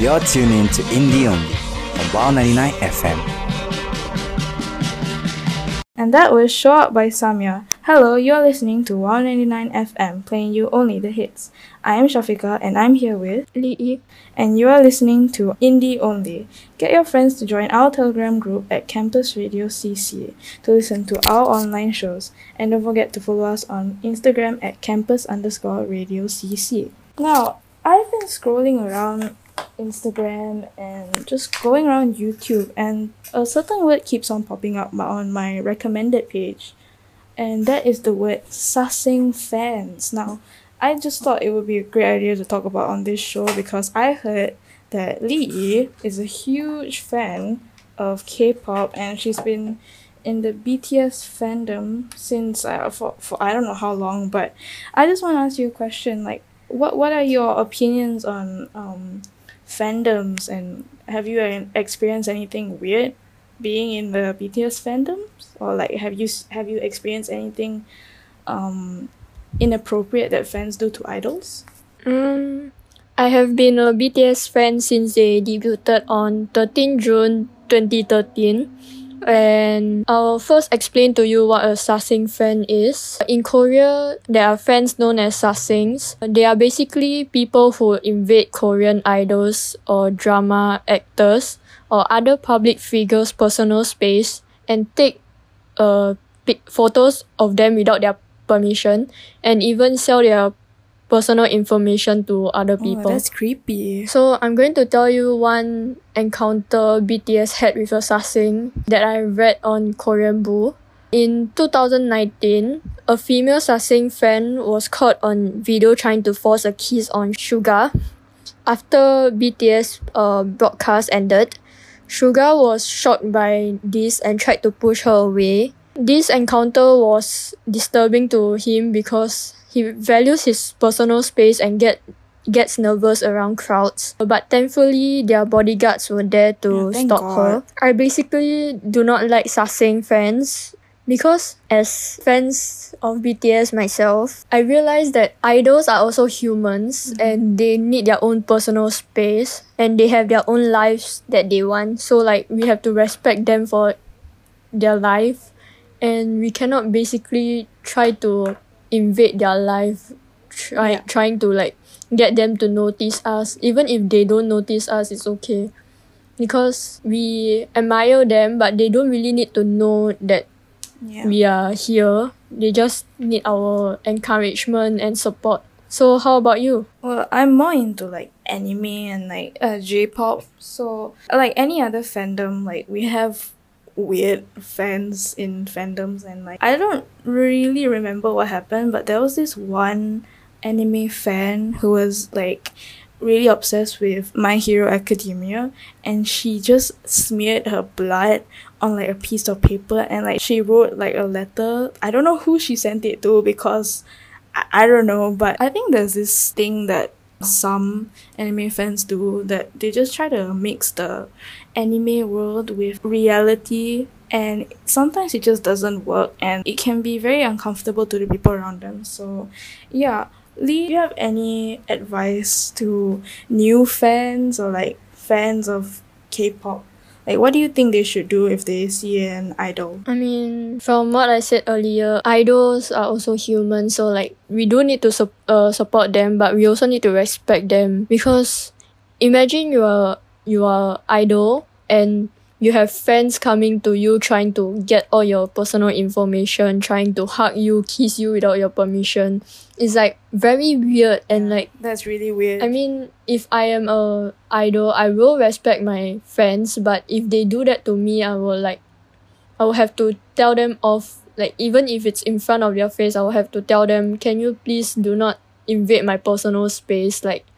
You're tuned in to Indie Only on Wow 99 FM. And that was Show Up by Samia. Hello, you're listening to 199 FM, playing you only the hits. I am Shafika and I'm here with Lee and you are listening to Indie Only. Get your friends to join our Telegram group at Campus Radio CC to listen to our online shows. And don't forget to follow us on Instagram at campus underscore radio CC. Now, I've been scrolling around Instagram and just going around YouTube, and a certain word keeps on popping up on my recommended page, and that is the word sasaeng fans. Now, I just thought it would be a great idea to talk about on this show because I heard that Lee is a huge fan of K-pop, and she's been in the BTS fandom since uh, for, for I don't know how long, but I just want to ask you a question like what what are your opinions on um fandoms and have you experienced anything weird being in the BTS fandoms or like have you have you experienced anything um inappropriate that fans do to idols? Um I have been a BTS fan since they debuted on 13 June 2013 and I'll first explain to you what a sasaeng fan is. In Korea, there are fans known as sasaengs. They are basically people who invade Korean idols or drama actors or other public figures' personal space and take uh, photos of them without their permission and even sell their personal information to other oh, people. Oh, that's creepy. So I'm going to tell you one encounter BTS had with a sasaeng that I read on Koreaboo. In 2019, a female sasaeng fan was caught on video trying to force a kiss on Suga. After BTS uh, broadcast ended, Suga was shocked by this and tried to push her away. This encounter was disturbing to him because he values his personal space and get gets nervous around crowds. But thankfully, their bodyguards were there to yeah, stop God. her. I basically do not like sasaeng fans because as fans of BTS myself, I realize that idols are also humans mm-hmm. and they need their own personal space and they have their own lives that they want. So like we have to respect them for their life and we cannot basically try to invade their life try yeah. trying to like get them to notice us. Even if they don't notice us it's okay. Because we admire them but they don't really need to know that yeah. we are here. They just need our encouragement and support. So how about you? Well i'm more into like anime and like uh, j-pop. So like any other fandom like we have weird fans in fandoms and like I don't really remember what happened, but there was this one anime fan who was like really obsessed with My Hero Academia and she just smeared her blood on like a piece of paper and like she wrote like a letter. I don't know who she sent it to because I, I don't know, but I think there's this thing that some anime fans do that they just try to mix the anime world with reality and sometimes it just doesn't work and it can be very uncomfortable to the people around them. So yeah. Lee do you have any advice to new fans or like fans of k-pop like, what do you think they should do if they see an idol? I mean, from what I said earlier, idols are also human. So, like, we do need to su- uh, support them, but we also need to respect them because imagine you are you are idol and you have fans coming to you trying to get all your personal information, trying to hug you, kiss you without your permission. It's like very weird and like that's really weird. I mean, if I am a idol, I will respect my fans, but if they do that to me, I will like I will have to tell them off like even if it's in front of their face, I will have to tell them, "Can you please do not invade my personal space?" Like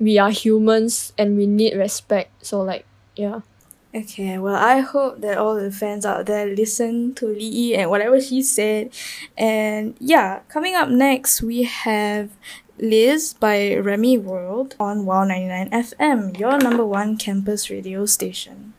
we are humans and we need respect. So like, yeah. Okay, well, I hope that all the fans out there listen to Lee and whatever she said. And yeah, coming up next, we have Liz by Remi Wolf on Wow 99 FM, your number one campus radio station.